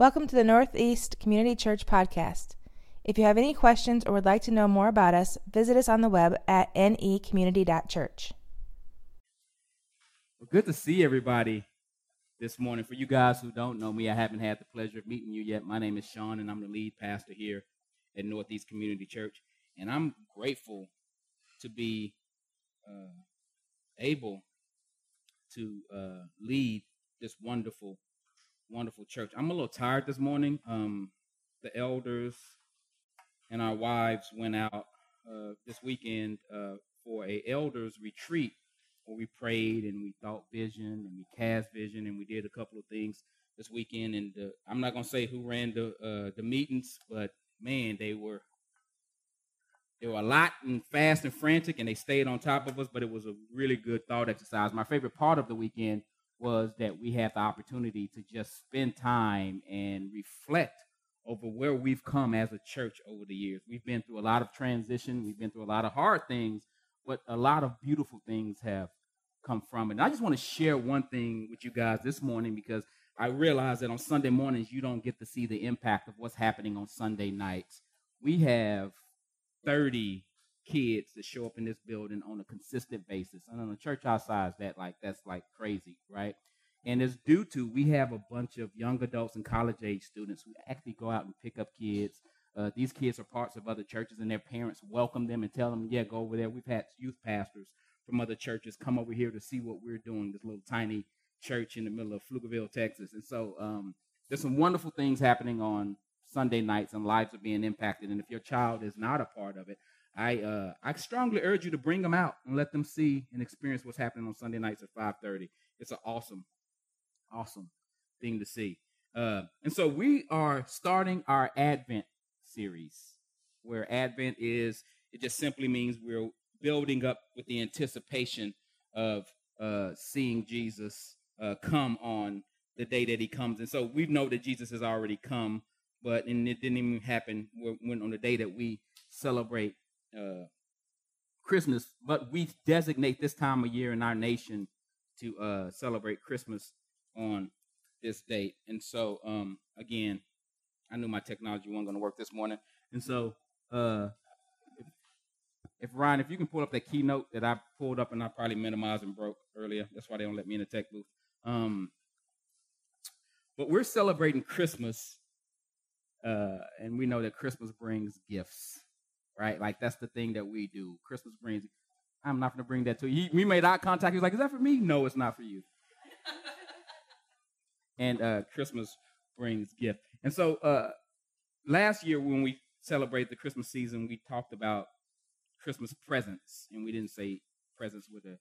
Welcome to the Northeast Community Church podcast. If you have any questions or would like to know more about us, visit us on the web at necommunity.church. Well, good to see everybody this morning. For you guys who don't know me, I haven't had the pleasure of meeting you yet. My name is Sean, and I'm the lead pastor here at Northeast Community Church. And I'm grateful to be uh, able to uh, lead this wonderful wonderful church. I'm a little tired this morning. Um, the elders and our wives went out uh, this weekend uh, for a elders retreat where we prayed and we thought vision and we cast vision and we did a couple of things this weekend. And uh, I'm not gonna say who ran the uh, the meetings, but man, they were they were a lot and fast and frantic, and they stayed on top of us. But it was a really good thought exercise. My favorite part of the weekend was that we had the opportunity to just spend time and reflect over where we've come as a church over the years. We've been through a lot of transition, we've been through a lot of hard things, but a lot of beautiful things have come from it. And I just want to share one thing with you guys this morning because I realize that on Sunday mornings you don't get to see the impact of what's happening on Sunday nights. We have 30 kids that show up in this building on a consistent basis. And on a church our size, that like that's like crazy, right? And it's due to we have a bunch of young adults and college age students who actually go out and pick up kids. Uh, these kids are parts of other churches, and their parents welcome them and tell them, "Yeah, go over there." We've had youth pastors from other churches come over here to see what we're doing. This little tiny church in the middle of Pflugerville, Texas, and so um, there's some wonderful things happening on Sunday nights, and lives are being impacted. And if your child is not a part of it, I uh, I strongly urge you to bring them out and let them see and experience what's happening on Sunday nights at 5:30. It's an awesome, awesome thing to see. Uh, and so we are starting our Advent series, where Advent is it just simply means we're building up with the anticipation of uh, seeing Jesus uh, come on the day that he comes. And so we know that Jesus has already come, but and it didn't even happen when on the day that we celebrate uh, Christmas, but we designate this time of year in our nation to uh, celebrate Christmas on this date. And so, um, again, I knew my technology wasn't going to work this morning. And so, uh, if, Ryan, if you can pull up that keynote that I pulled up and I probably minimized and broke earlier, that's why they don't let me in the tech booth. Um, but we're celebrating Christmas, uh, and we know that Christmas brings gifts right? Like that's the thing that we do. Christmas brings. I'm not going to bring that to you. He, we made eye contact. He was like, "Is that for me?" No, it's not for you. and uh, Christmas brings gift. And so uh, last year when we celebrated the Christmas season, we talked about Christmas presents, and we didn't say presents with a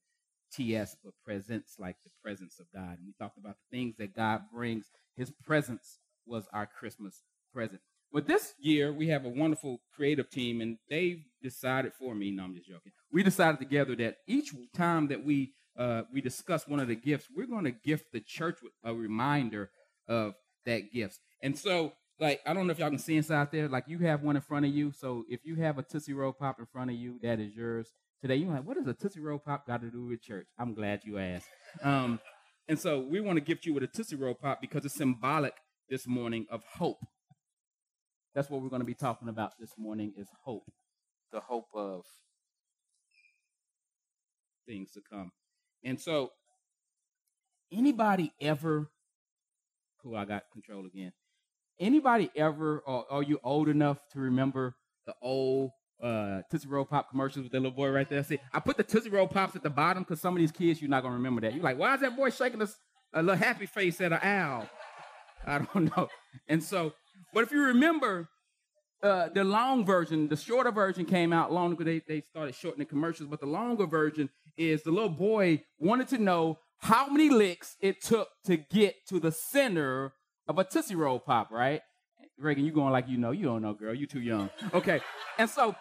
TS, but presents like the presence of God. And we talked about the things that God brings. His presence was our Christmas present. But this year, we have a wonderful creative team, and they've decided for me. No, I'm just joking. We decided together that each time that we uh, we discuss one of the gifts, we're going to gift the church with a reminder of that gift. And so, like, I don't know if y'all can see inside there. Like, you have one in front of you. So, if you have a Tootsie Roll Pop in front of you, that is yours. Today, you're like, what does a Tootsie Roll Pop got to do with church? I'm glad you asked. Um, and so, we want to gift you with a Tootsie Roll Pop because it's symbolic this morning of hope that's what we're going to be talking about this morning is hope. The hope of things to come. And so anybody ever cool, I got control again. Anybody ever or are you old enough to remember the old uh, Tootsie Roll Pop commercials with that little boy right there. See, I put the Tootsie Roll Pops at the bottom because some of these kids you're not gonna remember that. You're like, why is that boy shaking a, a little happy face at an owl? I don't know. And so but if you remember, uh, the long version, the shorter version came out long ago. They, they started shortening commercials, but the longer version is the little boy wanted to know how many licks it took to get to the center of a Tootsie Roll Pop, right? Reagan, you going like you know. You don't know, girl. You too young. Okay. and so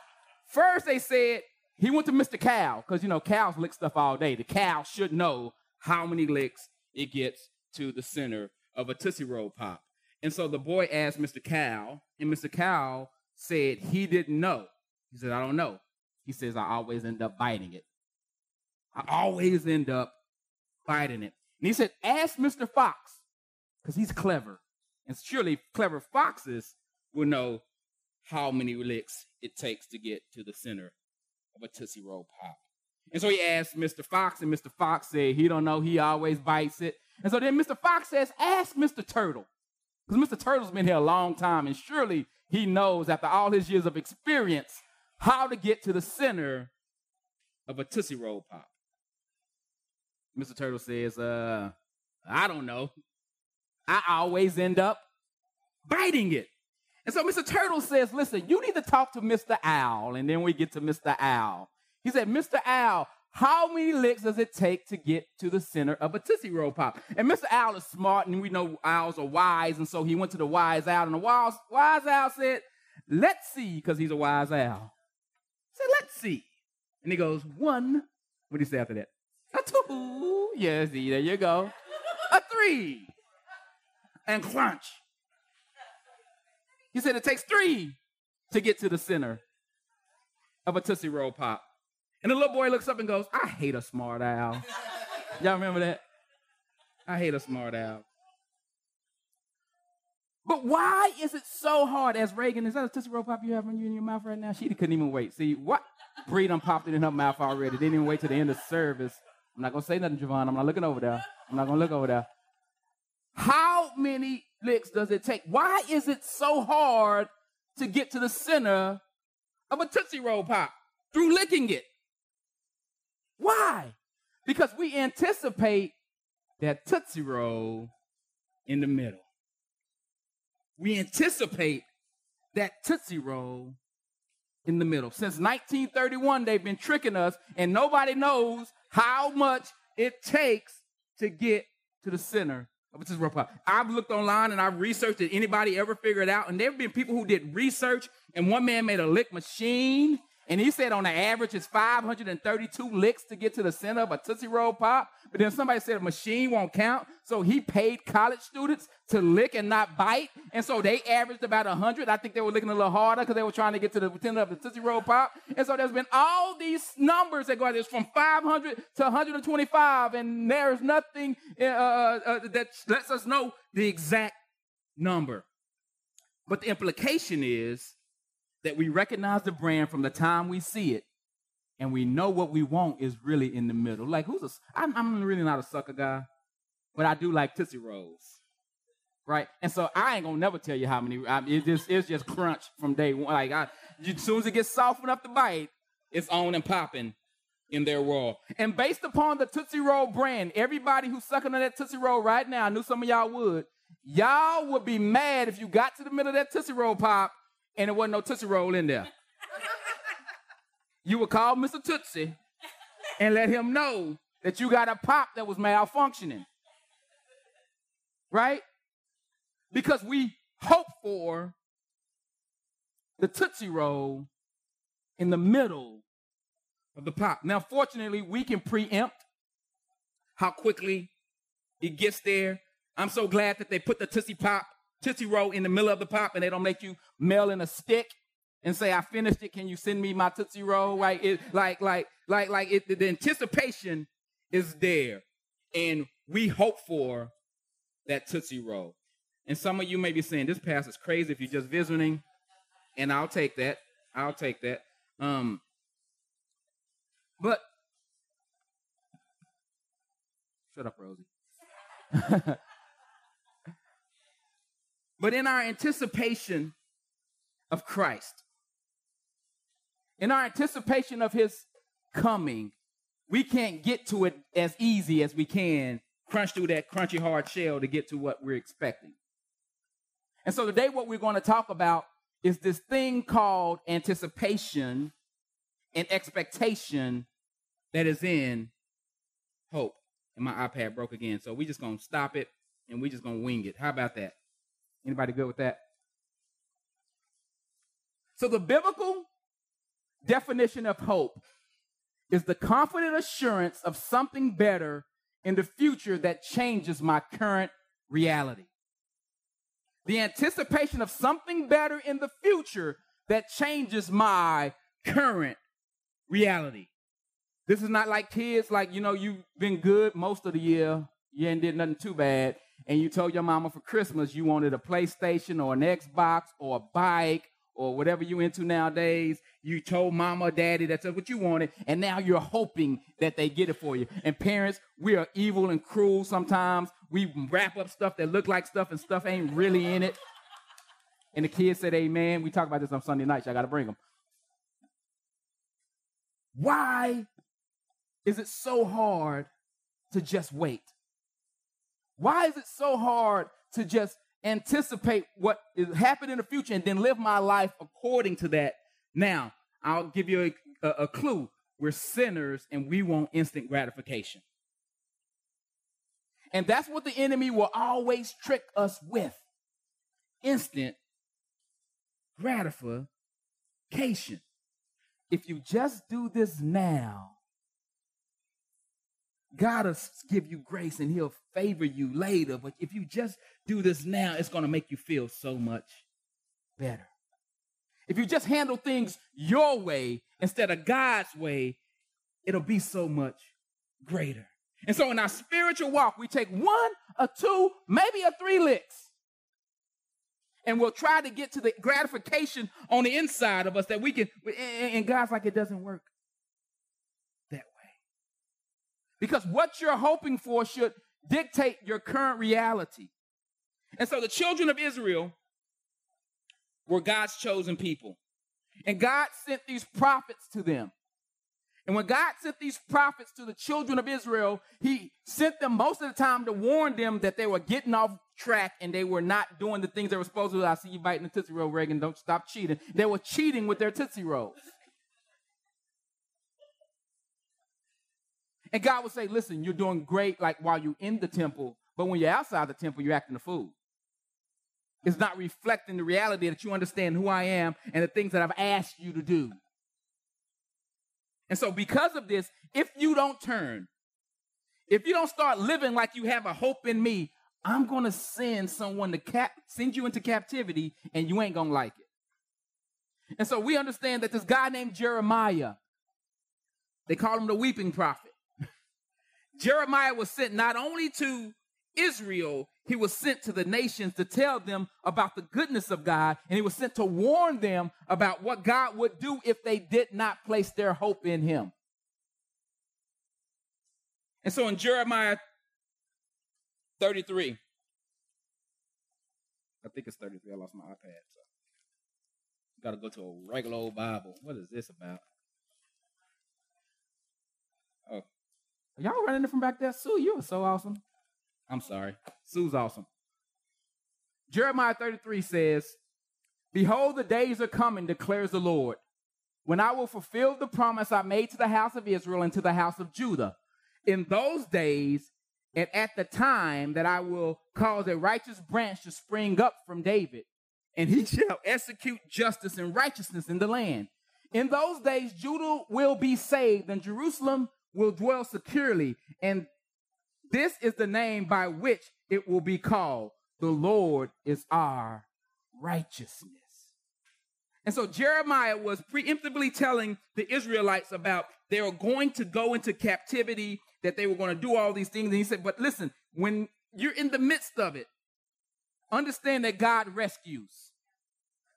first they said he went to Mr. Cow, because, you know, cows lick stuff all day. The cow should know how many licks it gets to the center of a Tootsie Roll Pop. And so the boy asked Mr. Cow, and Mr. Cow said he didn't know. He said, I don't know. He says, I always end up biting it. I always end up biting it. And he said, Ask Mr. Fox, because he's clever And surely clever foxes will know how many licks it takes to get to the center of a Tootsie Roll Pop. And so he asked Mr. Fox, and Mr. Fox said he don't know, he always bites it. And so then Mr. Fox says, ask Mr. Turtle. Because Mr. Turtle's been here a long time, and surely he knows, after all his years of experience, how to get to the center of a Tootsie Roll Pop. Mr. Turtle says, uh, I don't know. I always end up biting it. And so Mr. Turtle says, listen, you need to talk to Mr. Owl. And then we get to Mr. Owl. He said, Mr. Owl, how many licks does it take to get to the center of a Tootsie Roll Pop? And Mr. Owl is smart, and we know owls are wise. And so he went to the wise owl, and the wise, wise owl said, let's see, because he's a wise owl. He said, let's see. And he goes, one. What do you say after that? A two. Yes, there you go. A three. And crunch. He said it takes three to get to the center of a Tootsie Roll Pop. And the little boy looks up and goes, I hate a smart owl. Y'all remember that? I hate a smart owl. But why is it so hard? As Reagan, is that a Tootsie Roll Pop you have in your mouth right now? She couldn't even wait. See, what? Bree done popped it in her mouth already. Didn't even wait to the end of service. I'm not going to say nothing, Javon. I'm not looking over there. I'm not going to look over there. How many licks does it take? Why is it so hard to get to the center of a Tootsie Roll Pop? Through licking it. Why? Because we anticipate that Tootsie Roll in the middle. We anticipate that Tootsie Roll in the middle. Since 1931, they've been tricking us, and nobody knows how much it takes to get to the center of a Tootsie Roll Pop. I've looked online and I've researched. Did anybody ever figure it out? And there have been people who did research, and one man made a lick machine and he said on the average it's 532 licks to get to the center of a Tootsie Roll Pop. But then somebody said a machine won't count. So he paid college students to lick and not bite. And so they averaged about 100. I think they were licking a little harder because they were trying to get to the center of the Tootsie Roll Pop. And so there's been all these numbers that go out. There's from 500 to 125. And there's nothing uh, uh, uh, that lets us know the exact number. But the implication is that we recognize the brand from the time we see it and we know what we want is really in the middle. Like, who's a, I'm, I'm really not a sucker guy, but I do like Tootsie Rolls. Right? And so I ain't gonna never tell you how many, I it's just, it's just crunch from day one. Like, I, as soon as it gets soft enough to bite, it's on and popping in their world. And based upon the Tootsie Roll brand, everybody who's sucking on that Tootsie Roll right now, I knew some of y'all would, y'all would be mad if you got to the middle of that Tootsie Roll pop and there wasn't no Tootsie Roll in there. you would call Mr. Tootsie and let him know that you got a pop that was malfunctioning. Right? Because we hope for the Tootsie Roll in the middle of the pop. Now, fortunately, we can preempt how quickly it gets there. I'm so glad that they put the Tootsie Pop Tootsie Roll in the middle of the pop and they don't make you mail in a stick and say, I finished it. Can you send me my Tootsie Roll? Right? It, like, like, like, like it, the anticipation is there. And we hope for that Tootsie Roll. And some of you may be saying, this pass is crazy if you're just visiting. And I'll take that. I'll take that. Um, but shut up, Rosie. But in our anticipation of Christ, in our anticipation of his coming, we can't get to it as easy as we can crunch through that crunchy hard shell to get to what we're expecting. And so today, what we're going to talk about is this thing called anticipation and expectation that is in hope. And my iPad broke again. So we're just going to stop it and we're just going to wing it. How about that? Anybody good with that? So the biblical definition of hope is the confident assurance of something better in the future that changes my current reality. The anticipation of something better in the future that changes my current reality. This is not like kids, like, you know, you've been good most of the year, you ain't did nothing too bad, and you told your mama for Christmas you wanted a PlayStation or an Xbox or a bike or whatever you into nowadays. You told mama or daddy that's what you wanted, and now you're hoping that they get it for you. And parents, we are evil and cruel sometimes. We wrap up stuff that look like stuff and stuff ain't really in it. And the kids said, Amen. We talk about this on Sunday nights. I got to bring them. Why is it so hard to just wait? Why is it so hard to just anticipate what is happening in the future and then live my life according to that now? I'll give you a, a, a clue. We're sinners and we want instant gratification. And that's what the enemy will always trick us with instant gratification. If you just do this now, God will give you grace and he'll favor you later. But if you just do this now, it's going to make you feel so much better. If you just handle things your way instead of God's way, it'll be so much greater. And so in our spiritual walk, we take one a two, maybe a three licks. And we'll try to get to the gratification on the inside of us that we can, and God's like, it doesn't work because what you're hoping for should dictate your current reality. And so the children of Israel were God's chosen people. And God sent these prophets to them. And when God sent these prophets to the children of Israel, he sent them most of the time to warn them that they were getting off track and they were not doing the things they were supposed to do. I see you biting the Tootsie Roll, Reagan. Don't stop cheating. They were cheating with their Tootsie Rolls. And God would say, listen, you're doing great like while you're in the temple, but when you're outside the temple, you're acting a fool. It's not reflecting the reality that you understand who I am and the things that I've asked you to do. And so, because of this, if you don't turn, if you don't start living like you have a hope in me, I'm going to send someone to cap- send you into captivity and you ain't going to like it. And so we understand that this guy named Jeremiah, they call him the weeping prophet. Jeremiah was sent not only to Israel, he was sent to the nations to tell them about the goodness of God, and he was sent to warn them about what God would do if they did not place their hope in him. And so in Jeremiah 33, I think it's 33. I lost my iPad. So got to go to a regular old Bible. What is this about? Y'all running it from back there? Sue, you are so awesome. I'm sorry. Sue's awesome. Jeremiah 33 says, Behold, the days are coming, declares the Lord, when I will fulfill the promise I made to the house of Israel and to the house of Judah. In those days, and at the time that I will cause a righteous branch to spring up from David, and he shall execute justice and righteousness in the land. In those days, Judah will be saved, and Jerusalem will dwell securely, and this is the name by which it will be called. The Lord is our righteousness. And so Jeremiah was preemptively telling the Israelites about they were going to go into captivity, that they were going to do all these things. And he said, But listen, when you're in the midst of it, understand that God rescues,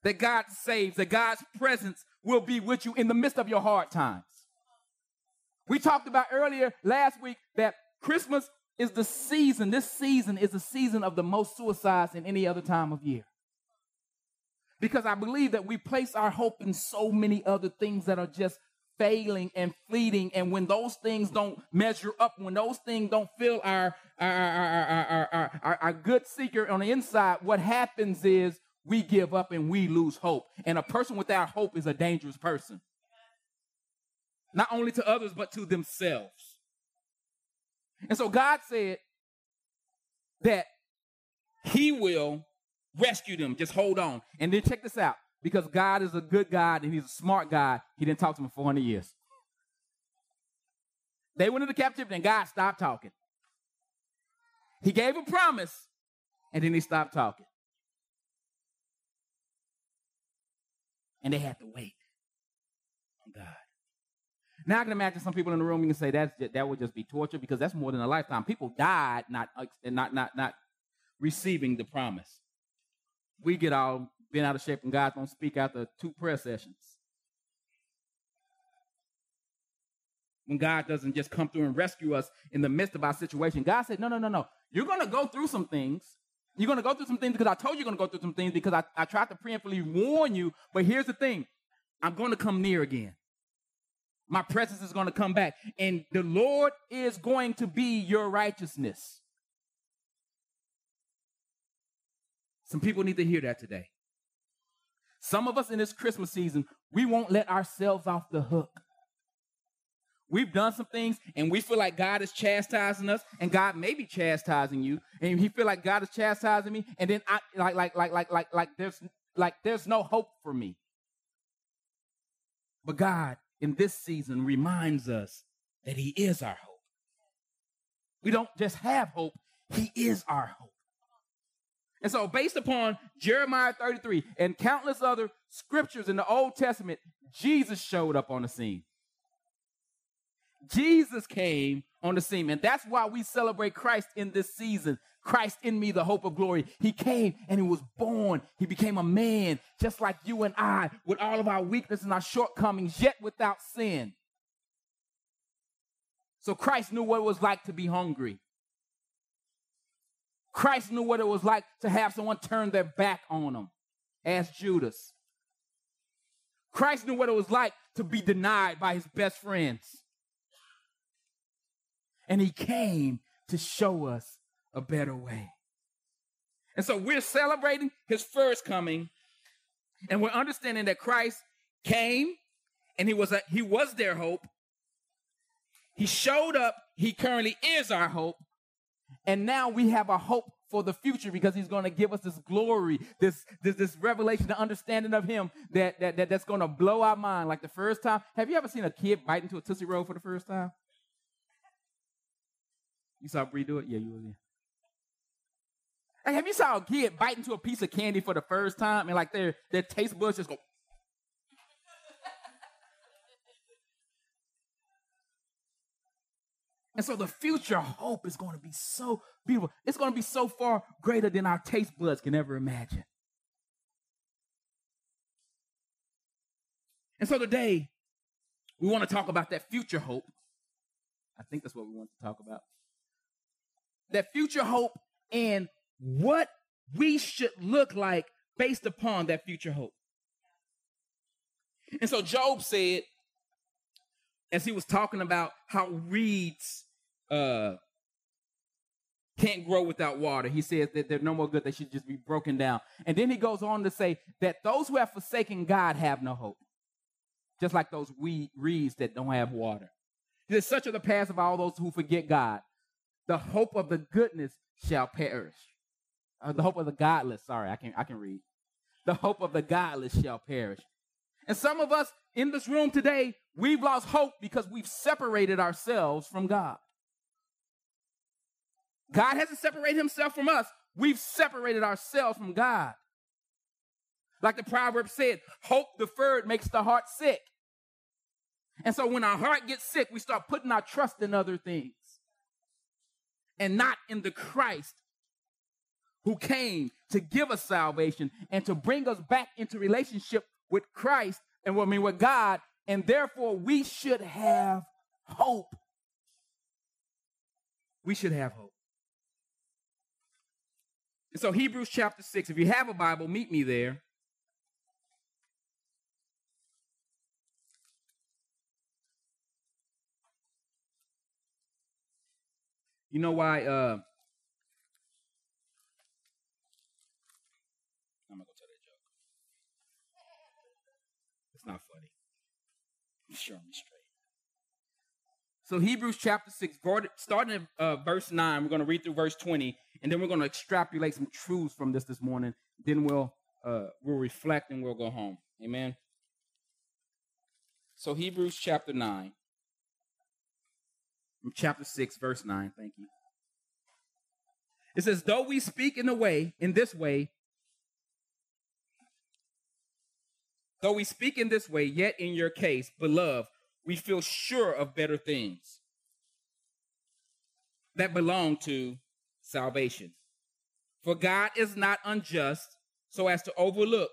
that God saves, that God's presence will be with you in the midst of your hard times. We talked about earlier last week that Christmas is the season, this season is the season of the most suicides in any other time of year. Because I believe that we place our hope in so many other things that are just failing and fleeting. And when those things don't measure up, when those things don't fill our, our, our, our, our, our, good seeker on the inside, what happens is we give up and we lose hope. And a person without hope is a dangerous person not only to others, but to themselves. And so God said that He will rescue them. Just hold on. And then check this out because God is a good God and He's a smart God, He didn't talk to them for 400 years. They went into captivity and God stopped talking. He gave a promise and then He stopped talking. And they had to wait. Now I can imagine some people in the room. You can say that's that would just be torture because that's more than a lifetime. People died, not uh, not not not receiving the promise. We get all bent out of shape and God don't speak after two prayer sessions. When God doesn't just come through and rescue us in the midst of our situation, God said, No, no, no, no. You're to go through some things. You're to go through some things because I told you you're to go through some things because I, I tried to preemptively warn you. But here's the thing I'm to come near again. My presence is going to come back. And the Lord is going to be your righteousness. Some people need to hear that today. Some of us in this Christmas season, we won't let ourselves off the hook. We've done some things and we feel like God is chastising us and God may be chastising you and he feel like God is chastising me and then I like like like like like like there's like there's no hope for me. But God in this season reminds us that he is our hope. We don't just have hope, he is our hope. And so, based upon Jeremiah 33 and countless other scriptures in the Old Testament, Jesus showed up on the scene. Jesus came on the scene, and that's why we celebrate Christ in this season. Christ in me, the hope of glory. He came and he was born. He became a man, just like you and I, with all of our weaknesses and our shortcomings, yet without sin. So Christ knew what it was like to be hungry. Christ knew what it was like to have someone turn their back on him, as Judas. Christ knew what it was like to be denied by his best friends. And he came to show us a better way. And so we're celebrating his first coming, and we're understanding that Christ came and he was a, he was their hope. He showed up, he currently is our hope, and now we have a hope for the future because he's going to give us this glory, this, this, this revelation, the understanding of him that, that, that that's going to blow our mind. Like the first time, have you ever seen a kid bite into a Tootsie Roll for the first time? You saw Bree do it? Yeah, you were there. Hey, have you saw a kid bite into a piece of candy for the first time and like their, their taste buds just go And so the future hope is going to be so beautiful. It's going to be so far greater than our taste buds can ever imagine. And so today, we want to talk about that future hope. I think that's what we want to talk about. That future hope and what we should look like based upon that future hope. And so Job said, as he was talking about how reeds uh, can't grow without water. He says that they're no more good, they should just be broken down. And then he goes on to say that those who have forsaken God have no hope, just like those reeds that don't have water. He says, Such are the paths of all those who forget God. The hope of the goodness shall perish. Uh, the hope of the godless, sorry, I can, I can read. The hope of the godless shall perish. And some of us in this room today, we've lost hope because we've separated ourselves from God. God hasn't separated himself from us. We've separated ourselves from God. Like the proverb said, hope deferred makes the heart sick. And so when our heart gets sick, we start putting our trust in other things and not in the Christ who came to give us salvation and to bring us back into relationship with Christ and I mean with God, and therefore we should have hope. We should have hope. And so, Hebrews chapter 6, if you have a Bible, meet me there. You know why? Uh, I'm not gonna tell that joke. It's not funny. Show me straight. So Hebrews chapter 6, starting at uh, verse 9, we're going to read through verse 20, and then we're going to extrapolate some truths from this this morning. Then we'll, uh, we'll reflect and we'll go home. Amen. So Hebrews chapter 9, chapter 6, verse 9, thank you. It says, though we speak in a way, in this way, though we speak in this way, yet in your case, beloved, we feel sure of better things that belong to salvation. For God is not unjust so as to overlook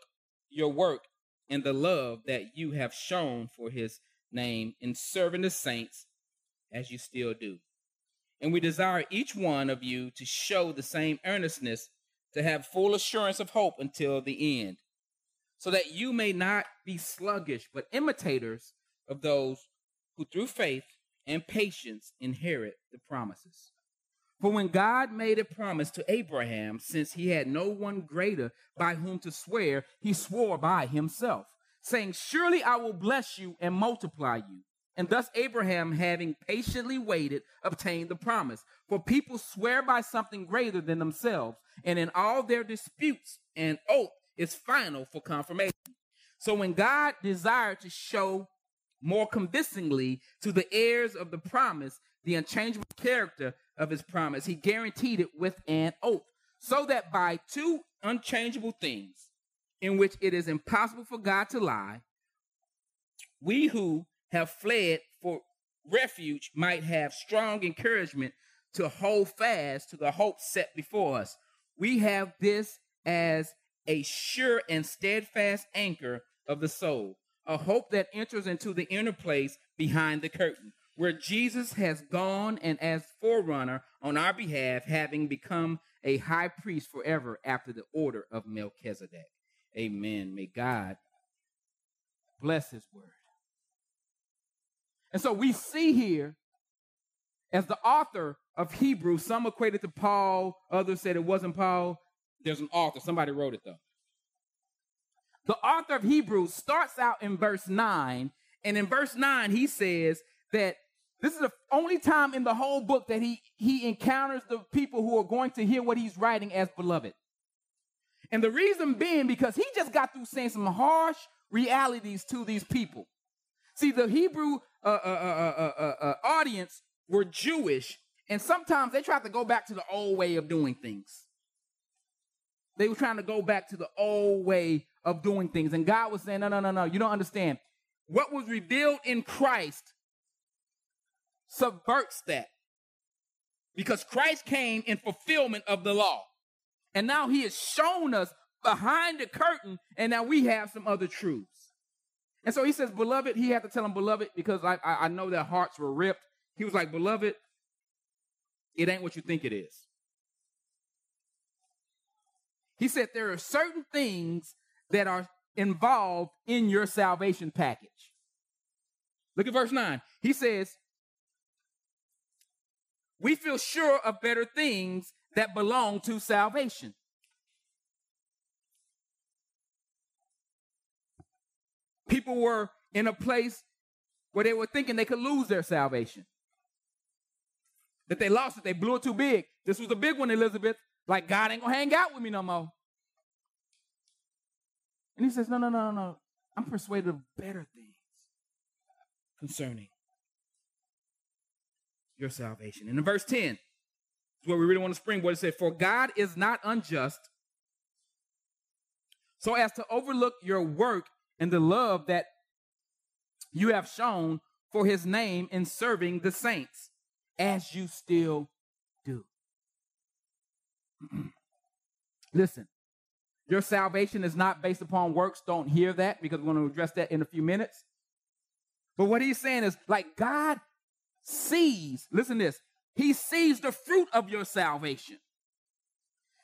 your work and the love that you have shown for his name in serving the saints as you still do. And we desire each one of you to show the same earnestness to have full assurance of hope until the end, so that you may not be sluggish, but imitators of those who through faith and patience inherit the promises. For when God made a promise to Abraham, since he had no one greater by whom to swear, he swore by himself, saying, Surely I will bless you and multiply you. And thus Abraham, having patiently waited, obtained the promise. For people swear by something greater than themselves, and in all their disputes, and oath is final for confirmation. So when God desired to show more convincingly to the heirs of the promise the unchangeable character of his promise, he guaranteed it with an oath, so that by two unchangeable things, in which it is impossible for God to lie, we who have fled for refuge might have strong encouragement to hold fast to the hope set before us. We have this as a sure and steadfast anchor of the soul, a hope that enters into the inner place behind the curtain, where Jesus has gone and as forerunner on our behalf, having become a high priest forever after the order of Melchizedek. Amen. May God bless his word. And so we see here, as the author of Hebrews, some equated to Paul, others said it wasn't Paul. There's an author, somebody wrote it though. The author of Hebrews starts out in verse 9, and in verse 9, he says that this is the only time in the whole book that he, he encounters the people who are going to hear what he's writing as beloved. And the reason being because he just got through saying some harsh realities to these people. See, the Hebrew uh, uh, uh, audience were Jewish, and sometimes they tried to go back to the old way of doing things. They were trying to go back to the old way of doing things. And God was saying, no, no, no, no, you don't understand. What was revealed in Christ subverts that. Because Christ came in fulfillment of the law. And now he has shown us behind the curtain, and now we have some other truths. And so he says, Beloved, he had to tell him, Beloved, because I, I, I know their hearts were ripped. He was like, Beloved, it ain't what you think it is. He said, There are certain things that are involved in your salvation package. Look at verse 9. He says, We feel sure of better things that belong to salvation. People were in a place where they were thinking they could lose their salvation. That they lost it, they blew it too big. This was a big one, Elizabeth. Like, God ain't gonna hang out with me no more. And he says, No, no, no, no. no. I'm persuaded of better things concerning your salvation. And in verse 10, is where we really want to springboard. It said, For God is not unjust, so as to overlook your work and the love that you have shown for his name in serving the saints, as you still. Listen, your salvation is not based upon works. Don't hear that because we're going to address that in a few minutes. But what he's saying is like God sees, listen this, he sees the fruit of your salvation.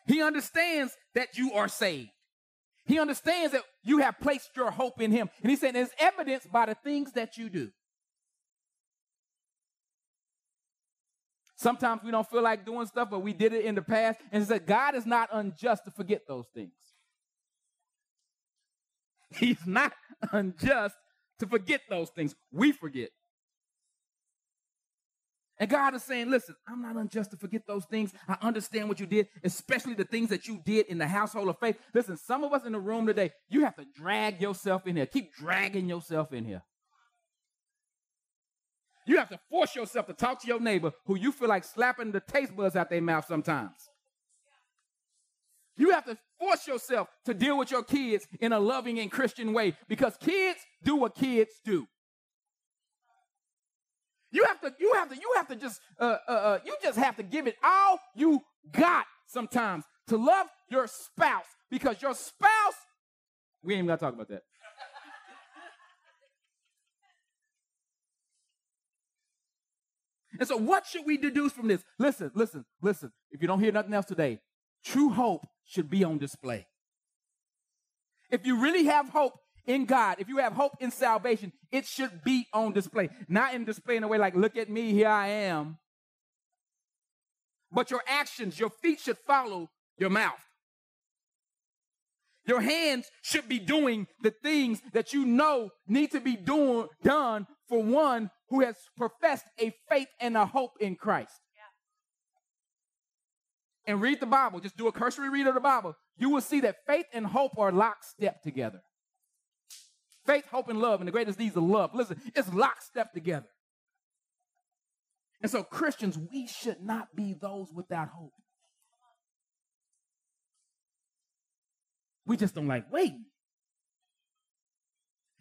He understands that you are saved. He understands that you have placed your hope in him. And he said it's evidenced by the things that you do. Sometimes we don't feel like doing stuff, but we did it in the past. And he said, God is not unjust to forget those things. He's not unjust to forget those things. We forget. And God is saying, listen, I'm not unjust to forget those things. I understand what you did, especially the things that you did in the household of faith. Listen, some of us in the room today, you have to drag yourself in here. Keep dragging yourself in here. You have to force yourself to talk to your neighbor who you feel like slapping the taste buds out their mouth sometimes. You have to force yourself to deal with your kids in a loving and Christian way because kids do what kids do. You have to, you have to, you have to just, uh, uh, uh, you just have to give it all you got sometimes to love your spouse because your spouse, we ain't even got to talk about that. And so, what should we deduce from this? Listen, listen, listen. If you don't hear nothing else today, true hope should be on display. If you really have hope in God, if you have hope in salvation, it should be on display. Not in display in a way like, look at me, here I am. But your actions, your feet should follow your mouth. Your hands should be doing the things that you know need to be doing, done for one who has professed a faith and a hope in Christ. Yeah. And read the Bible. Just do a cursory read of the Bible. You will see that faith and hope are lockstep together. Faith, hope, and love, and the greatest deeds of love. Listen, it's lockstep together. And so, Christians, we should not be those without hope. We just don't like waiting.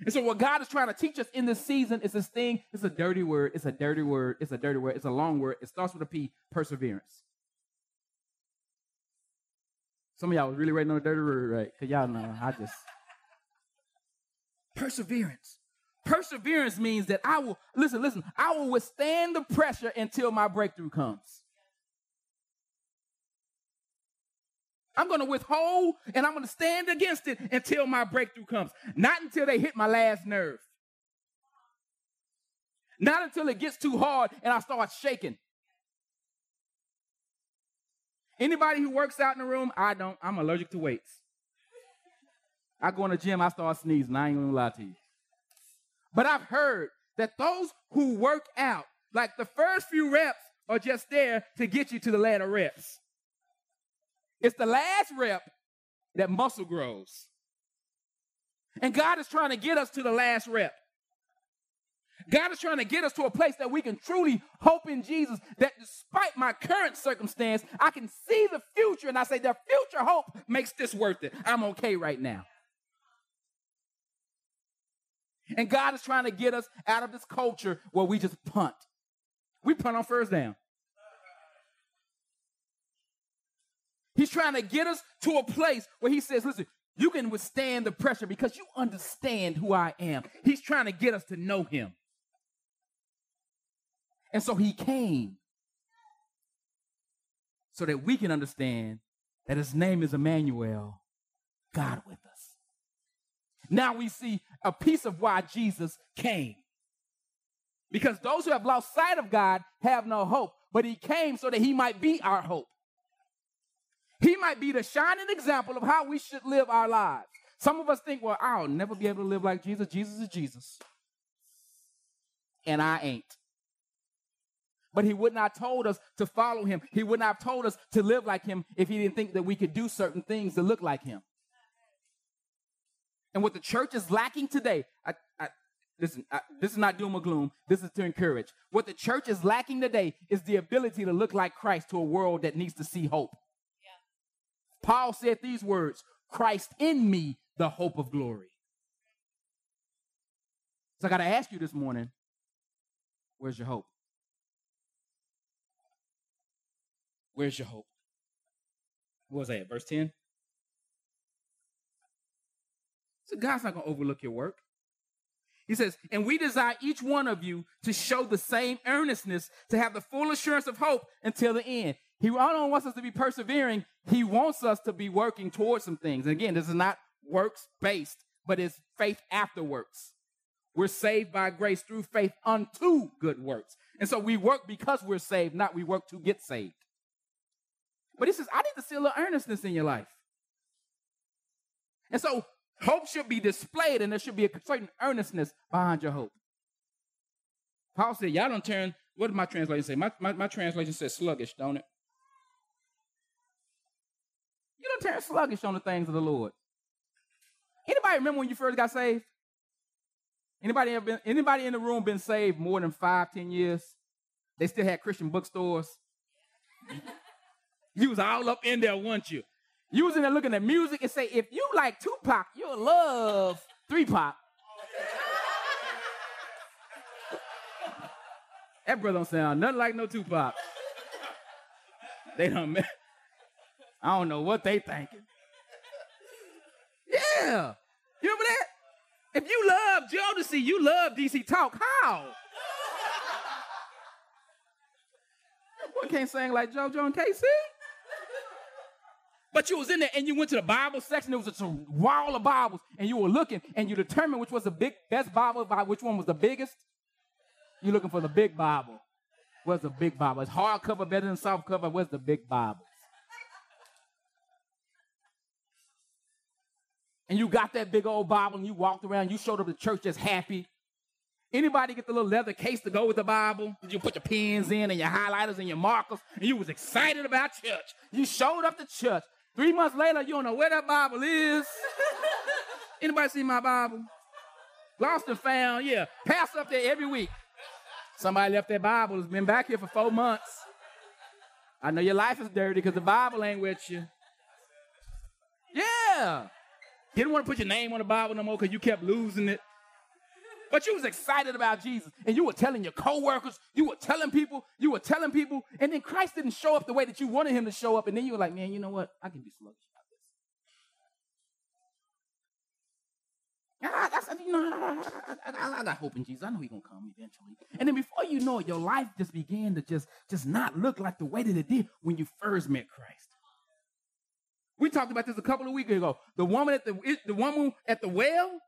And so, what God is trying to teach us in this season is this thing. It's a dirty word. It's a dirty word. It's a dirty word. It's a long word. It starts with a P perseverance. Some of y'all was really waiting on a dirty word, right? Because y'all know I just. Perseverance. Perseverance means that I will, listen, listen, I will withstand the pressure until my breakthrough comes. I'm going to withhold and I'm going to stand against it until my breakthrough comes. Not until they hit my last nerve. Not until it gets too hard and I start shaking. Anybody who works out in the room, I don't. I'm allergic to weights. I go in the gym, I start sneezing. I ain't gonna lie to you. But I've heard that those who work out, like the first few reps, are just there to get you to the latter reps. It's the last rep that muscle grows. And God is trying to get us to the last rep. God is trying to get us to a place that we can truly hope in Jesus, that despite my current circumstance, I can see the future and I say, the future hope makes this worth it. I'm okay right now. And God is trying to get us out of this culture where we just punt. We punt on first down. He's trying to get us to a place where he says, listen, you can withstand the pressure because you understand who I am. He's trying to get us to know him. And so he came so that we can understand that his name is Emmanuel, God with us. Now we see a piece of why Jesus came. Because those who have lost sight of God have no hope, but he came so that he might be our hope. He might be the shining example of how we should live our lives. Some of us think, well, I'll never be able to live like Jesus. Jesus is Jesus. And I ain't. But he would not have told us to follow him. He would not have told us to live like him if he didn't think that we could do certain things to look like him. And what the church is lacking today, I, I, listen, I, this is not doom or gloom. This is to encourage. What the church is lacking today is the ability to look like Christ to a world that needs to see hope. Paul said these words Christ in me, the hope of glory. So I got to ask you this morning where's your hope? Where's your hope? What was that? Verse 10? So God's not going to overlook your work. He says, and we desire each one of you to show the same earnestness, to have the full assurance of hope until the end. He not only wants us to be persevering, he wants us to be working towards some things. And again, this is not works based, but it's faith after works. We're saved by grace through faith unto good works. And so we work because we're saved, not we work to get saved. But he says, I need to see a little earnestness in your life. And so hope should be displayed, and there should be a certain earnestness behind your hope. Paul said, Y'all don't turn, what did my translation say? My, my, my translation says sluggish, don't it? You don't turn sluggish on the things of the Lord. Anybody remember when you first got saved? Anybody ever been, anybody in the room been saved more than five, ten years? They still had Christian bookstores. you was all up in there, weren't you? You was in there looking at music and say, if you like Tupac, you'll love Three Pop. that brother don't sound nothing like no Tupac. They don't. I don't know what they thinking. Yeah. You remember that? If you love Jodeci, you love DC Talk. How? One can't sing like JoJo and K-Ci. But you was in there and you went to the Bible section. There was a wall of Bibles, and you were looking and you determined which was the big best Bible, which one was the biggest. You're looking for the big Bible. What's the big Bible? It's hardcover better than soft cover. Where's the big Bible? And you got that big old Bible and you walked around, you showed up to church just happy. Anybody get the little leather case to go with the Bible? Did you put your pens in and your highlighters and your markers and you was excited about church? You showed up to church. Three months later, you don't know where that Bible is. Anybody see my Bible? Lost and found, yeah. Pass up there every week. Somebody left their Bible, It's been back here for four months. I know your life is dirty because the Bible ain't with you. Yeah. You didn't want to put your name on the Bible no more because you kept losing it. But you was excited about Jesus, and you were telling your coworkers, you were telling people, you were telling people, and then Christ didn't show up the way that you wanted him to show up, and then you were like, man, you know what? I can be sluggish about this. You know, I, I, got hope in Jesus. I know He's gonna come eventually. And then before you know it, your life just began to just, just not look like the way that it did when you first met Christ. We talked about this a couple of weeks ago. The woman at the the woman at the well,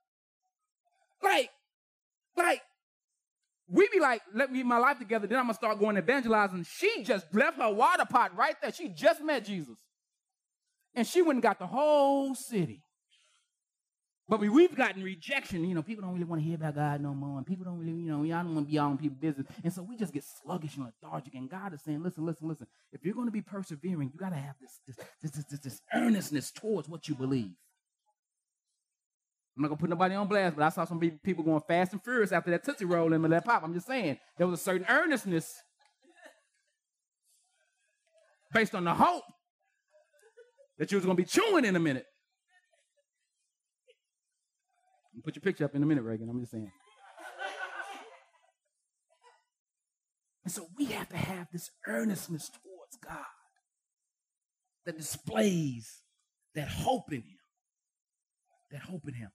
like like, we be like, let me get my life together, then I'm gonna start going evangelizing. She just left her water pot right there. She just met Jesus. And she went and got the whole city. But we, we've gotten rejection. You know, people don't really want to hear about God no more. And people don't really, you know, y'all don't want to be all in people's business. And so we just get sluggish and lethargic. And God is saying, listen, listen, listen. If you're going to be persevering, you got to have this, this, this, this, this earnestness towards what you believe. I'm not gonna put nobody on blast, but I saw some people going fast and furious after that Tootsie Roll and that pop. I'm just saying there was a certain earnestness based on the hope that you was gonna be chewing in a minute. Put your picture up in a minute, Reagan. I'm just saying. And so we have to have this earnestness towards God that displays that hope in Him. That hope in Him.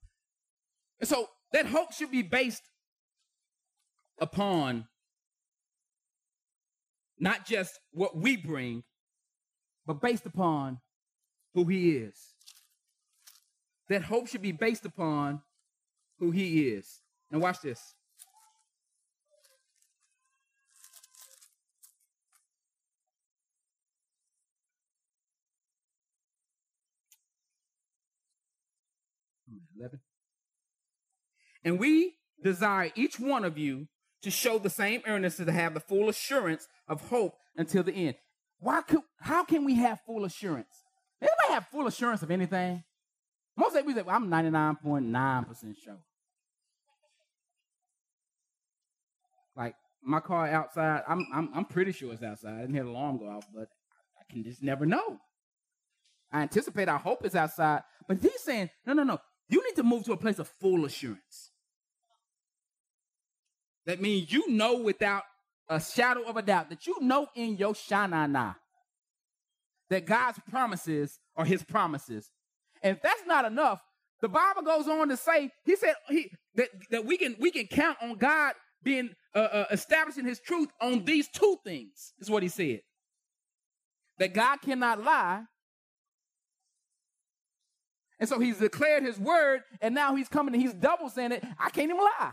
And so that hope should be based upon not just what we bring, but based upon who he is. That hope should be based upon who he is. Now, watch this. Eleven. And we desire each one of you to show the same earnestness to have the full assurance of hope until the end. Why could, how can we have full assurance? Anybody have full assurance of anything? Most of people say, well, I'm 99.9% sure. Like my car outside, I'm, I'm, I'm pretty sure it's outside. I didn't hear the alarm go off, but I can just never know. I anticipate, I hope it's outside. But he's saying, no, no, no. You need to move to a place of full assurance. That means you know without a shadow of a doubt that you know in your shana shanana that God's promises are his promises. And if that's not enough, the Bible goes on to say, he said he, that, that we can we can count on God being uh, uh, establishing his truth on these two things, is what he said. That God cannot lie and so he's declared his word, and now he's coming and he's double saying it. I can't even lie.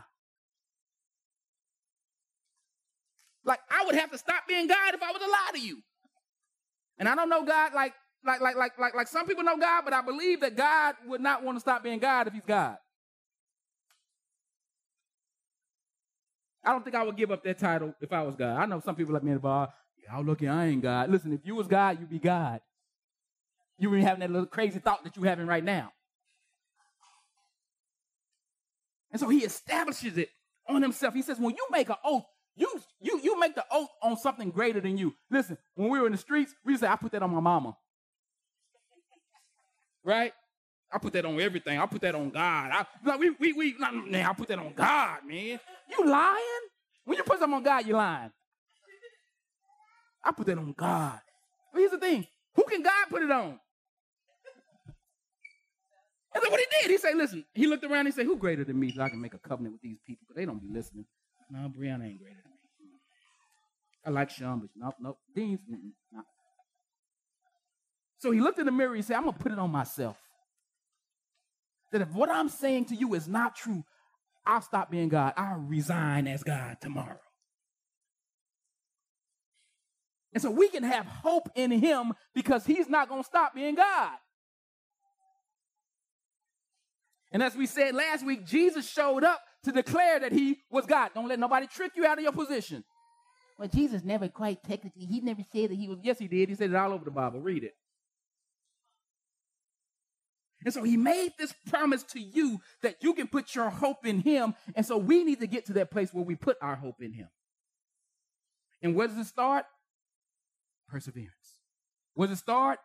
Like I would have to stop being God if I was to lie to you. And I don't know God like like like like like like some people know God, but I believe that God would not want to stop being God if he's God. I don't think I would give up that title if I was God. I know some people like me in the bar, y'all lucky I ain't God. Listen, if you was God, you'd be God you were having that little crazy thought that you're having right now. And so he establishes it on himself. He says, when you make an oath, you, you, you make the oath on something greater than you. Listen, when we were in the streets, we say, I put that on my mama. Right? I put that on everything. I put that on God. I, like, we, we, we, man, I put that on God, man. You lying? When you put something on God, you're lying. I put that on God. But here's the thing Who can God put it on? And then what he did, he said, listen, he looked around and he said, who greater than me so I can make a covenant with these people? Because they don't be listening. No, Brianna ain't greater than me. I like Sean, but nope, nope. Dean's, nah. So he looked in the mirror, he said, I'm going to put it on myself. That if what I'm saying to you is not true, I'll stop being God. I'll resign as God tomorrow. And so we can have hope in him because he's not going to stop being God. And as we said last week, Jesus showed up to declare that he was God. Don't let nobody trick you out of your position. Well, Jesus never quite technically, he never said that he was. Yes, he did. He said it all over the Bible. Read it. And so he made this promise to you that you can put your hope in him. And so we need to get to that place where we put our hope in him. And where does it start? Perseverance. Where does it start?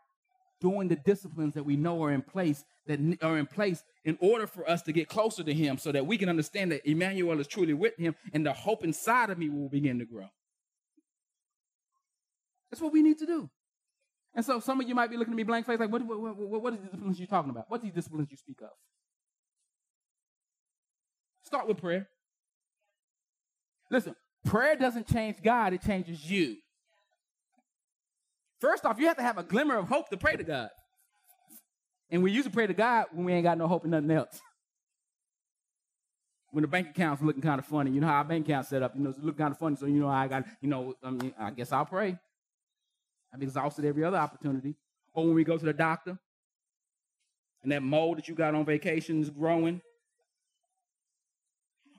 Doing the disciplines that we know are in place, that are in place in order for us to get closer to him so that we can understand that Emmanuel is truly with him and the hope inside of me will begin to grow. That's what we need to do. And so some of you might be looking at me blank face, like, what, what, what, what are the disciplines you're talking about? What are these disciplines you speak of? Start with prayer. Listen, prayer doesn't change God, it changes you. First off, you have to have a glimmer of hope to pray to God. And we usually pray to God when we ain't got no hope in nothing else. When the bank account's looking kind of funny, you know how our bank account set up, you know, it's looking kind of funny, so you know I got, you know, I mean, I guess I'll pray. I've exhausted every other opportunity. Or when we go to the doctor and that mold that you got on vacation is growing.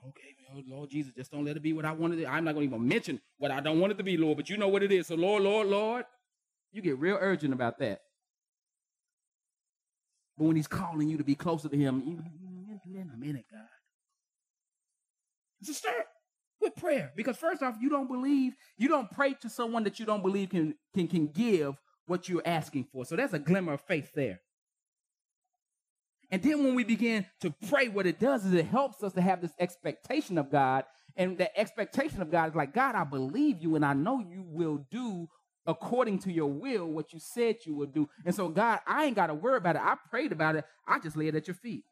Okay, well, Lord Jesus, just don't let it be what I wanted it. I'm not going to even mention what I don't want it to be, Lord, but you know what it is. So, Lord, Lord, Lord, you get real urgent about that. But when he's calling you to be closer to him, you, in a minute, God. It's a with prayer. Because first off, you don't believe, you don't pray to someone that you don't believe can, can, can give what you're asking for. So that's a glimmer of faith there. And then when we begin to pray, what it does is it helps us to have this expectation of God. And that expectation of God is like, God, I believe you and I know you will do according to your will what you said you would do. And so, God, I ain't got to worry about it. I prayed about it. I just lay it at your feet.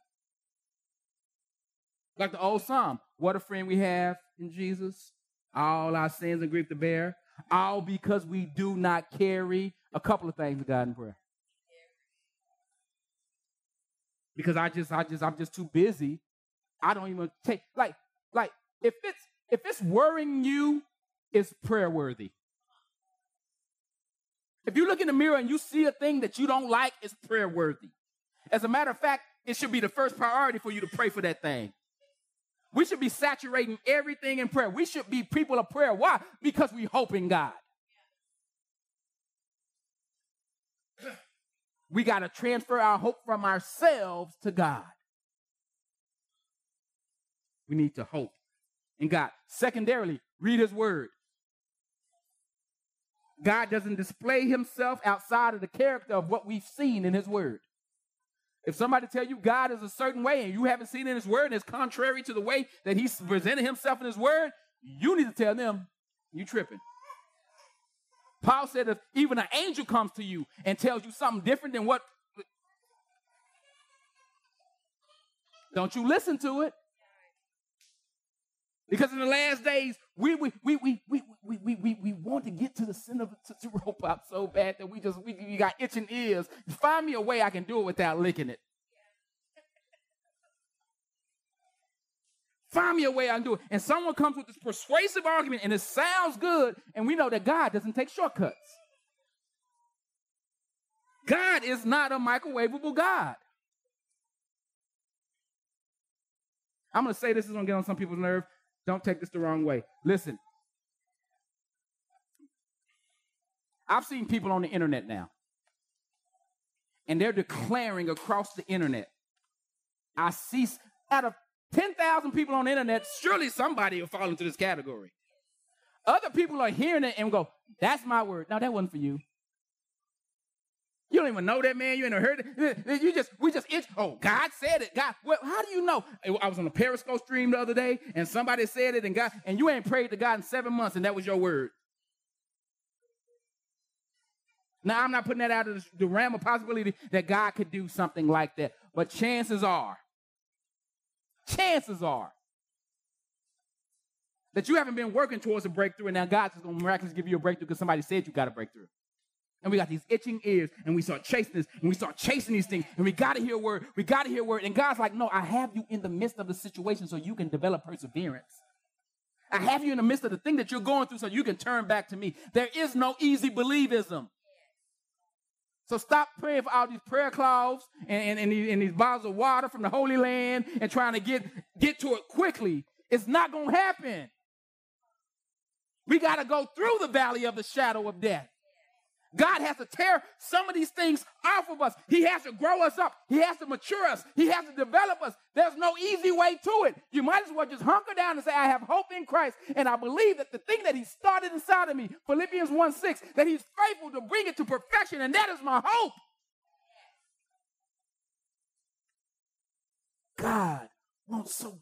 Like the old psalm, what a friend we have in Jesus. All our sins and grief to bear. All because we do not carry a couple of things to God in prayer. Because I just, I just, I'm just too busy. I don't even take like, like if it's if it's worrying you, it's prayer worthy. If you look in the mirror and you see a thing that you don't like, it's prayer worthy. As a matter of fact, it should be the first priority for you to pray for that thing. We should be saturating everything in prayer. We should be people of prayer. Why? Because we hope in God. We got to transfer our hope from ourselves to God. We need to hope in God. Secondarily, read his word. God doesn't display himself outside of the character of what we've seen in his word. If somebody tell you God is a certain way and you haven't seen in his word and it's contrary to the way that he's presented himself in his word, you need to tell them you tripping. Paul said if even an angel comes to you and tells you something different than what don't you listen to it. Because in the last days, we we we we we we we, we, want to get to the center of the rope up so bad that we just we, we got itching ears. Find me a way I can do it without licking it. Find me a way I can do it. And someone comes with this persuasive argument and it sounds good, and we know that God doesn't take shortcuts. God is not a microwavable God. I'm going to say this is going to get on some people's nerve. Don't take this the wrong way. Listen. I've seen people on the internet now, and they're declaring across the internet. I see out of 10,000 people on the internet, surely somebody will fall into this category. Other people are hearing it and go, That's my word. Now, that wasn't for you. You don't even know that man. You ain't heard it. You just, we just itch. Oh, God said it. God, well, how do you know? I was on a Periscope stream the other day, and somebody said it, and God, and you ain't prayed to God in seven months, and that was your word. Now, I'm not putting that out of the realm of possibility that God could do something like that, but chances are, chances are that you haven't been working towards a breakthrough, and now God's just going to miraculously give you a breakthrough because somebody said you got a breakthrough. And we got these itching ears, and we start chasing this, and we start chasing these things, and we got to hear word. We got to hear word. And God's like, no, I have you in the midst of the situation so you can develop perseverance. I have you in the midst of the thing that you're going through so you can turn back to me. There is no easy believism. So stop praying for all these prayer cloths and, and, and, these, and these bottles of water from the Holy Land and trying to get, get to it quickly. It's not going to happen. We got to go through the valley of the shadow of death. God has to tear some of these things off of us. He has to grow us up. He has to mature us. He has to develop us. There's no easy way to it. You might as well just hunker down and say, I have hope in Christ. And I believe that the thing that He started inside of me, Philippians 1 6, that He's faithful to bring it to perfection. And that is my hope. God wants so,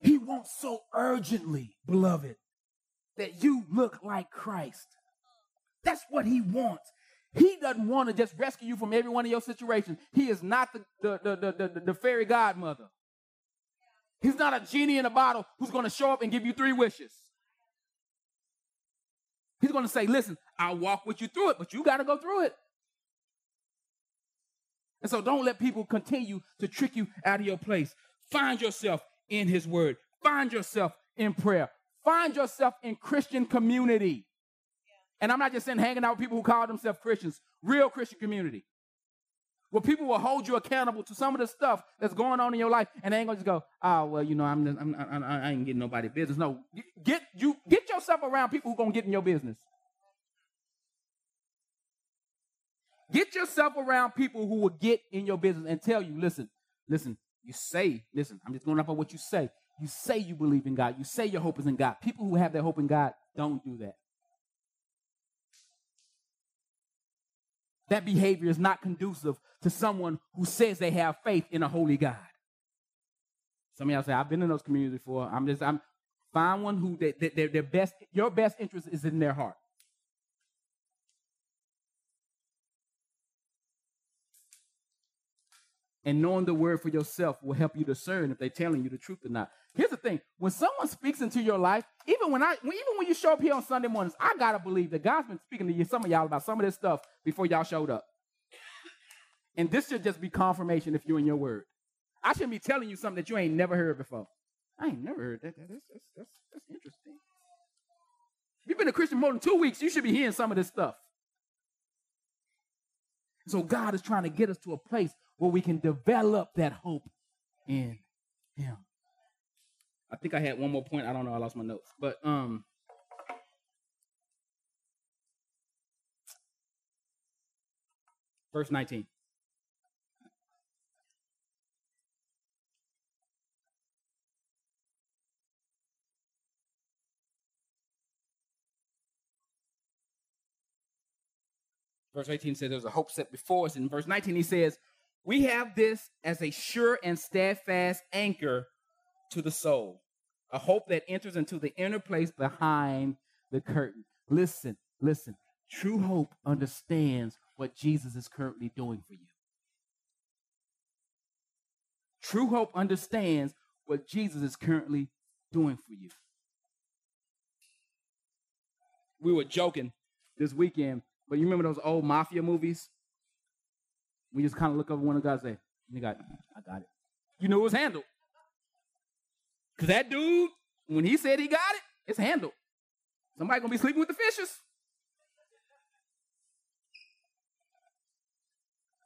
He wants so urgently, beloved, that you look like Christ. That's what he wants. He doesn't want to just rescue you from every one of your situations. He is not the, the, the, the, the, fairy godmother. He's not a genie in a bottle who's going to show up and give you three wishes. He's going to say, listen, I'll walk with you through it, but you got to go through it. And so don't let people continue to trick you out of your place. Find yourself in his word. Find yourself in prayer. Find yourself in Christian community. And I'm not just saying hanging out with people who call themselves Christians, real Christian community. Where people will hold you accountable to some of the stuff that's going on in your life, and they ain't gonna just go, "Oh, well, you know, I'm, just, I'm, I'm I ain't getting nobody business." No, get you get yourself around people who gonna get in your business. Get yourself around people who will get in your business and tell you, "Listen, listen, you say, listen, I'm just going off of what you say. You say you believe in God. You say your hope is in God. People who have their hope in God don't do that. That behavior is not conducive to someone who says they have faith in a holy God. Some of y'all say, I've been in those communities before. I'm just, I'm find one who they, they, their best, your best interest is in their heart. And knowing the word for yourself will help you discern if they're telling you the truth or not. Here's the thing: when someone speaks into your life, even when I, even when you show up here on Sunday mornings, I gotta believe that God's been speaking to you, some of y'all, about some of this stuff before y'all showed up. And this should just be confirmation if you're in your word. I shouldn't be telling you something that you ain't never heard before. I ain't never heard that. That's, that's, that's, that's interesting. If you've been a Christian more than two weeks, you should be hearing some of this stuff. So God is trying to get us to a place where we can develop that hope in Him. I think I had one more point. I don't know. I lost my notes, but um. Verse 19. Verse 18 says there's a hope set before us. In verse 19, he says, we have this as a sure and steadfast anchor to the soul, a hope that enters into the inner place behind the curtain. Listen, listen. True hope understands what Jesus is currently doing for you. True hope understands what Jesus is currently doing for you. We were joking this weekend, but you remember those old mafia movies? We just kind of look over one of the guys and say, You got I got it. You know it was handled. Because that dude, when he said he got it, it's handled. Somebody gonna be sleeping with the fishes.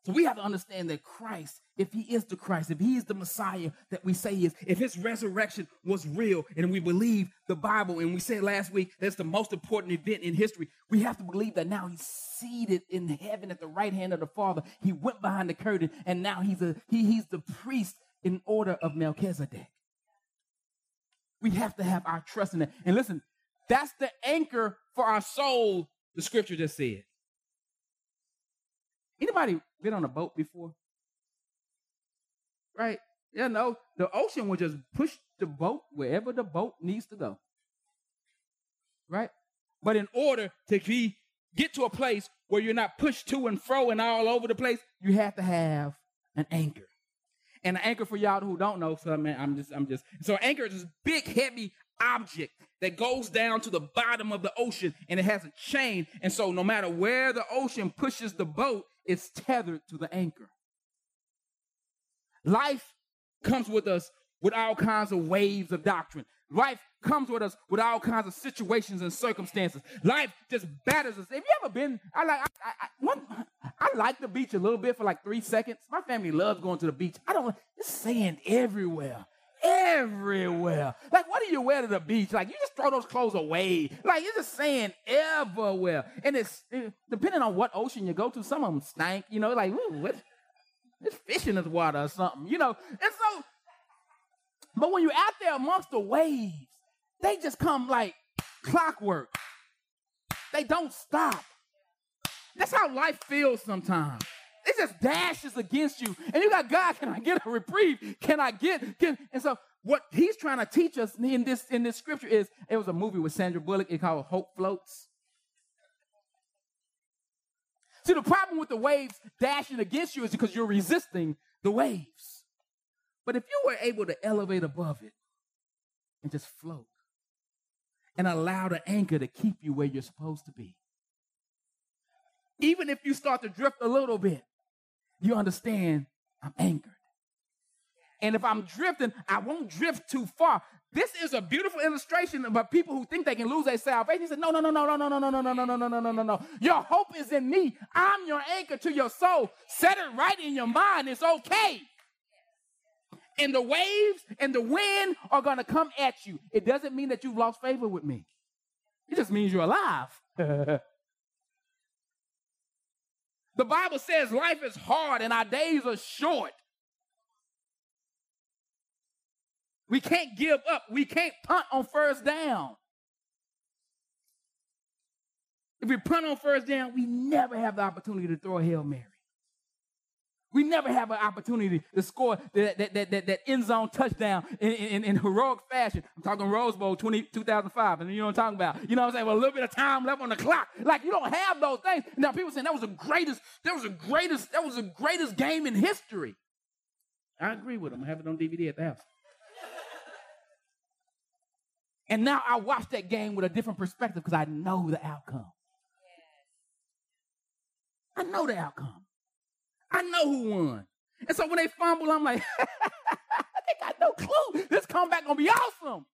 So we have to understand that Christ, if he is the Christ, if he is the Messiah that we say is, if his resurrection was real and we believe the Bible, and we said last week that's the most important event in history, we have to believe that now he's seated in heaven at the right hand of the Father. He went behind the curtain and now he's a he, he's the priest in order of Melchizedek. We have to have our trust in that. And listen, that's the anchor for our soul, the scripture just said. Anybody been on a boat before? Right? You know, the ocean will just push the boat wherever the boat needs to go. Right? But in order to be get to a place where you're not pushed to and fro and all over the place, you have to have an anchor. And an anchor for y'all who don't know, so man, I'm just, I'm just. So anchor is this big, heavy object that goes down to the bottom of the ocean, and it has a chain. And so, no matter where the ocean pushes the boat, it's tethered to the anchor. Life comes with us with all kinds of waves of doctrine. Life comes with us with all kinds of situations and circumstances. Life just batters us. Have you ever been? I like. I, I, one, I like the beach a little bit for like three seconds. My family loves going to the beach. I don't. It's sand everywhere, everywhere. Like, what do you wear to the beach? Like, you just throw those clothes away. Like, it's just sand everywhere. And it's it, depending on what ocean you go to. Some of them stank. You know, like, ooh, what? It's fish in this water or something. You know, and so. But when you're out there amongst the waves they just come like clockwork. They don't stop. That's how life feels sometimes. It just dashes against you. And you got God, can I get a reprieve? Can I get can and so what he's trying to teach us in this in this scripture is it was a movie with Sandra Bullock, it called Hope Floats. See, the problem with the waves dashing against you is because you're resisting the waves. But if you were able to elevate above it and just float, and allow the anchor to keep you where you're supposed to be. Even if you start to drift a little bit, you understand I'm anchored. And if I'm drifting, I won't drift too far. This is a beautiful illustration about people who think they can lose their salvation. He said, No, no, no, no, no, no, no, no, no, no, no, no, no, no, no, no, no. Your hope is in me. I'm your anchor to your soul. Set it right in your mind. It's okay and the waves and the wind are going to come at you. It doesn't mean that you've lost favor with me, it just means you're alive. the Bible says life is hard and our days are short. We can't give up. We can't punt on first down. If we punt on first down, we never have the opportunity to throw a Hail Mary. We never have an opportunity to score that, that, that, that, that end zone touchdown in, in, in, heroic fashion. I'm talking Rose Bowl 20, 2005, and you know what I'm talking about. You know what I'm saying? With a little bit of time left on the clock. Like you don't have those things. Now people saying that was the greatest, that was the greatest, that was the greatest game in history. I agree with them. I have it on DVD at the house. and now I watch that game with a different perspective because I know the outcome. I know the outcome. I know who won. And so when they fumble, I'm like, they got no clue. This comeback gonna be awesome.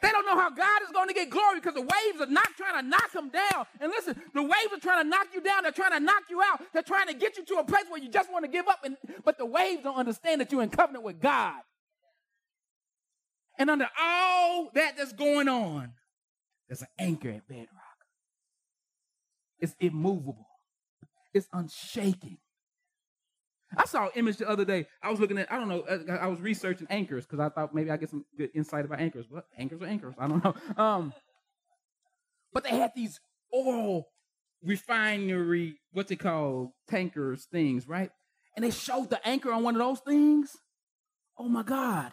They don't know how God is going to get glory because the waves are not trying to knock them down. And listen, the waves are trying to knock you down. They're trying to knock you out. They're trying to get you to a place where you just want to give up. And, but the waves don't understand that you're in covenant with God. And under all that that's going on, there's an anchor at bedrock. It's immovable. It's unshaking. I saw an image the other day. I was looking at, I don't know, uh, I was researching anchors because I thought maybe I get some good insight about anchors. What? Anchors are anchors. I don't know. Um, but they had these oil refinery, what's it called, tankers things, right? And they showed the anchor on one of those things. Oh my God.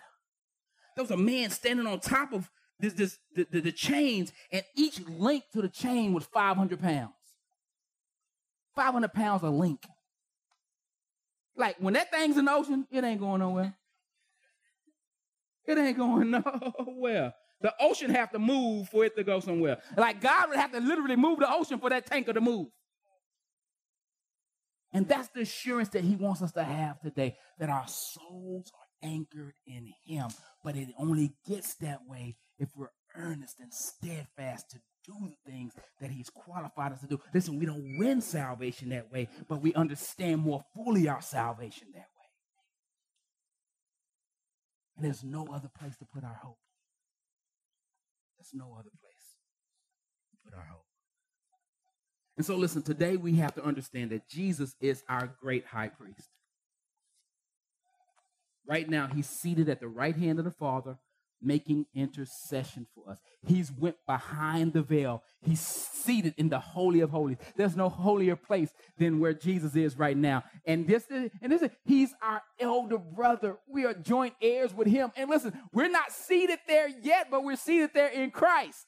There was a man standing on top of this, this the, the, the chains, and each link to the chain was 500 pounds. 500 pounds of link. Like when that thing's in the ocean, it ain't going nowhere. It ain't going nowhere. The ocean have to move for it to go somewhere. Like God would have to literally move the ocean for that tanker to move. And that's the assurance that he wants us to have today that our souls are anchored in him. But it only gets that way if we're earnest and steadfast to do the things that he's qualified us to do. Listen, we don't win salvation that way, but we understand more fully our salvation that way. And there's no other place to put our hope. There's no other place to put our hope. And so, listen, today we have to understand that Jesus is our great high priest. Right now, he's seated at the right hand of the Father, making intercession for us. He's went behind the veil. He's seated in the holy of holies. There's no holier place than where Jesus is right now. And this is, and this is, he's our elder brother. We are joint heirs with him. And listen, we're not seated there yet, but we're seated there in Christ.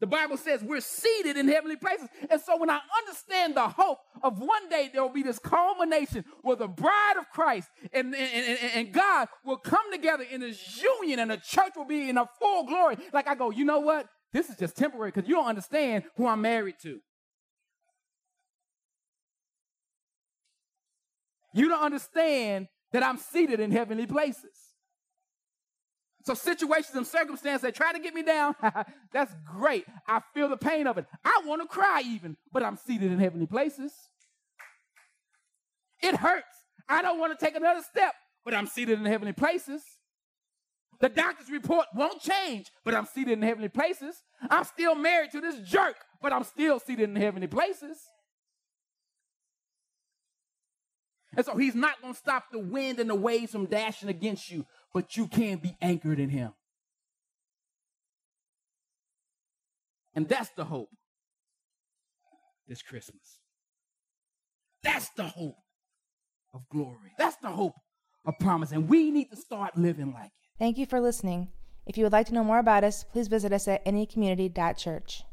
The Bible says we're seated in heavenly places. And so when I understand the hope of one day there will be this culmination where the bride of Christ and, and, and, and, God will come together in this union and the church will be in a full glory. Like I go, you know what? This is just temporary because you don't understand who I'm married to. You don't understand that I'm seated in heavenly places. So situations and circumstances that try to get me down, that's great. I feel the pain of it. I want to cry even, but I'm seated in heavenly places. It hurts. I don't want to take another step, but I'm seated in heavenly places. The doctor's report won't change, but I'm seated in heavenly places. I'm still married to this jerk, but I'm still seated in heavenly places. And so he's not going to stop the wind and the waves from dashing against you, but you can be anchored in him. And that's the hope this Christmas. That's the hope of glory. That's the hope of promise. And we need to start living like it. Thank you for listening. If you would like to know more about us, please visit us at anycommunity.church.